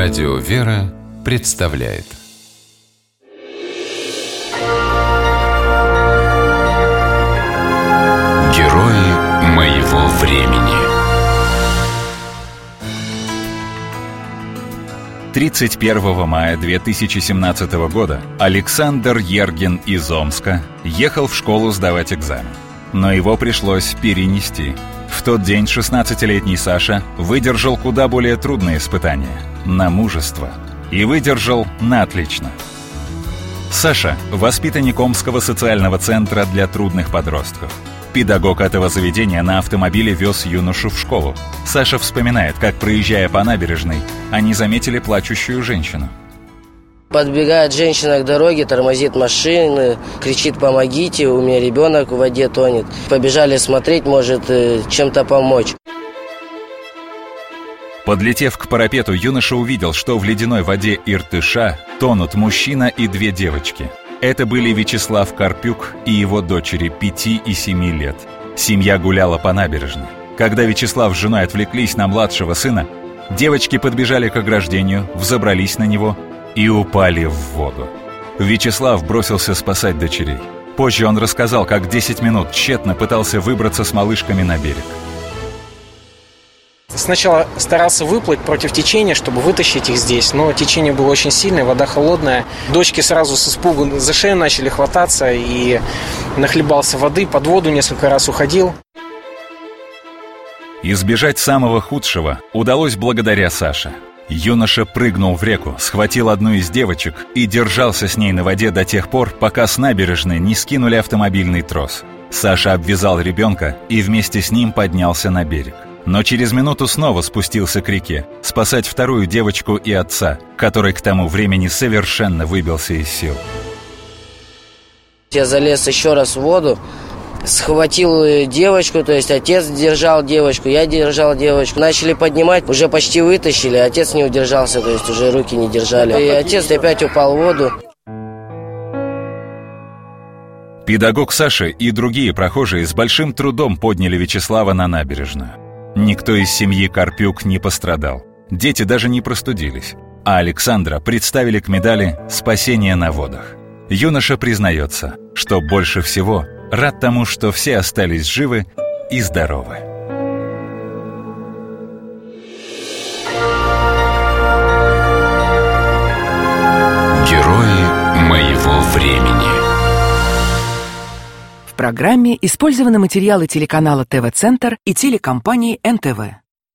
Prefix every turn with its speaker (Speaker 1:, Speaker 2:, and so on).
Speaker 1: Радио «Вера» представляет Герои моего времени
Speaker 2: 31 мая 2017 года Александр Ергин из Омска ехал в школу сдавать экзамен. Но его пришлось перенести. В тот день 16-летний Саша выдержал куда более трудные испытания – на мужество. И выдержал на отлично. Саша – воспитанник Омского социального центра для трудных подростков. Педагог этого заведения на автомобиле вез юношу в школу. Саша вспоминает, как, проезжая по набережной, они заметили плачущую женщину.
Speaker 3: Подбегает женщина к дороге, тормозит машины, кричит «помогите, у меня ребенок в воде тонет». Побежали смотреть, может э, чем-то помочь.
Speaker 2: Подлетев к парапету, юноша увидел, что в ледяной воде Иртыша тонут мужчина и две девочки. Это были Вячеслав Карпюк и его дочери 5 и 7 лет. Семья гуляла по набережной. Когда Вячеслав с женой отвлеклись на младшего сына, девочки подбежали к ограждению, взобрались на него и упали в воду. Вячеслав бросился спасать дочерей. Позже он рассказал, как 10 минут тщетно пытался выбраться с малышками на берег.
Speaker 4: Сначала старался выплыть против течения, чтобы вытащить их здесь, но течение было очень сильное, вода холодная. Дочки сразу с испугу за шею начали хвататься и нахлебался воды, под воду несколько раз уходил.
Speaker 2: Избежать самого худшего удалось благодаря Саше. Юноша прыгнул в реку, схватил одну из девочек и держался с ней на воде до тех пор, пока с набережной не скинули автомобильный трос. Саша обвязал ребенка и вместе с ним поднялся на берег. Но через минуту снова спустился к реке, спасать вторую девочку и отца, который к тому времени совершенно выбился из сил.
Speaker 3: Я залез еще раз в воду, схватил э, девочку, то есть отец держал девочку, я держал девочку. Начали поднимать, уже почти вытащили, отец не удержался, то есть уже руки не держали. И отец опять упал в воду.
Speaker 2: Педагог Саши и другие прохожие с большим трудом подняли Вячеслава на набережную. Никто из семьи Карпюк не пострадал. Дети даже не простудились. А Александра представили к медали «Спасение на водах». Юноша признается, что больше всего рад тому, что все остались живы и здоровы.
Speaker 1: Герои моего времени
Speaker 5: В программе использованы материалы телеканала ТВ-центр и телекомпании НТВ.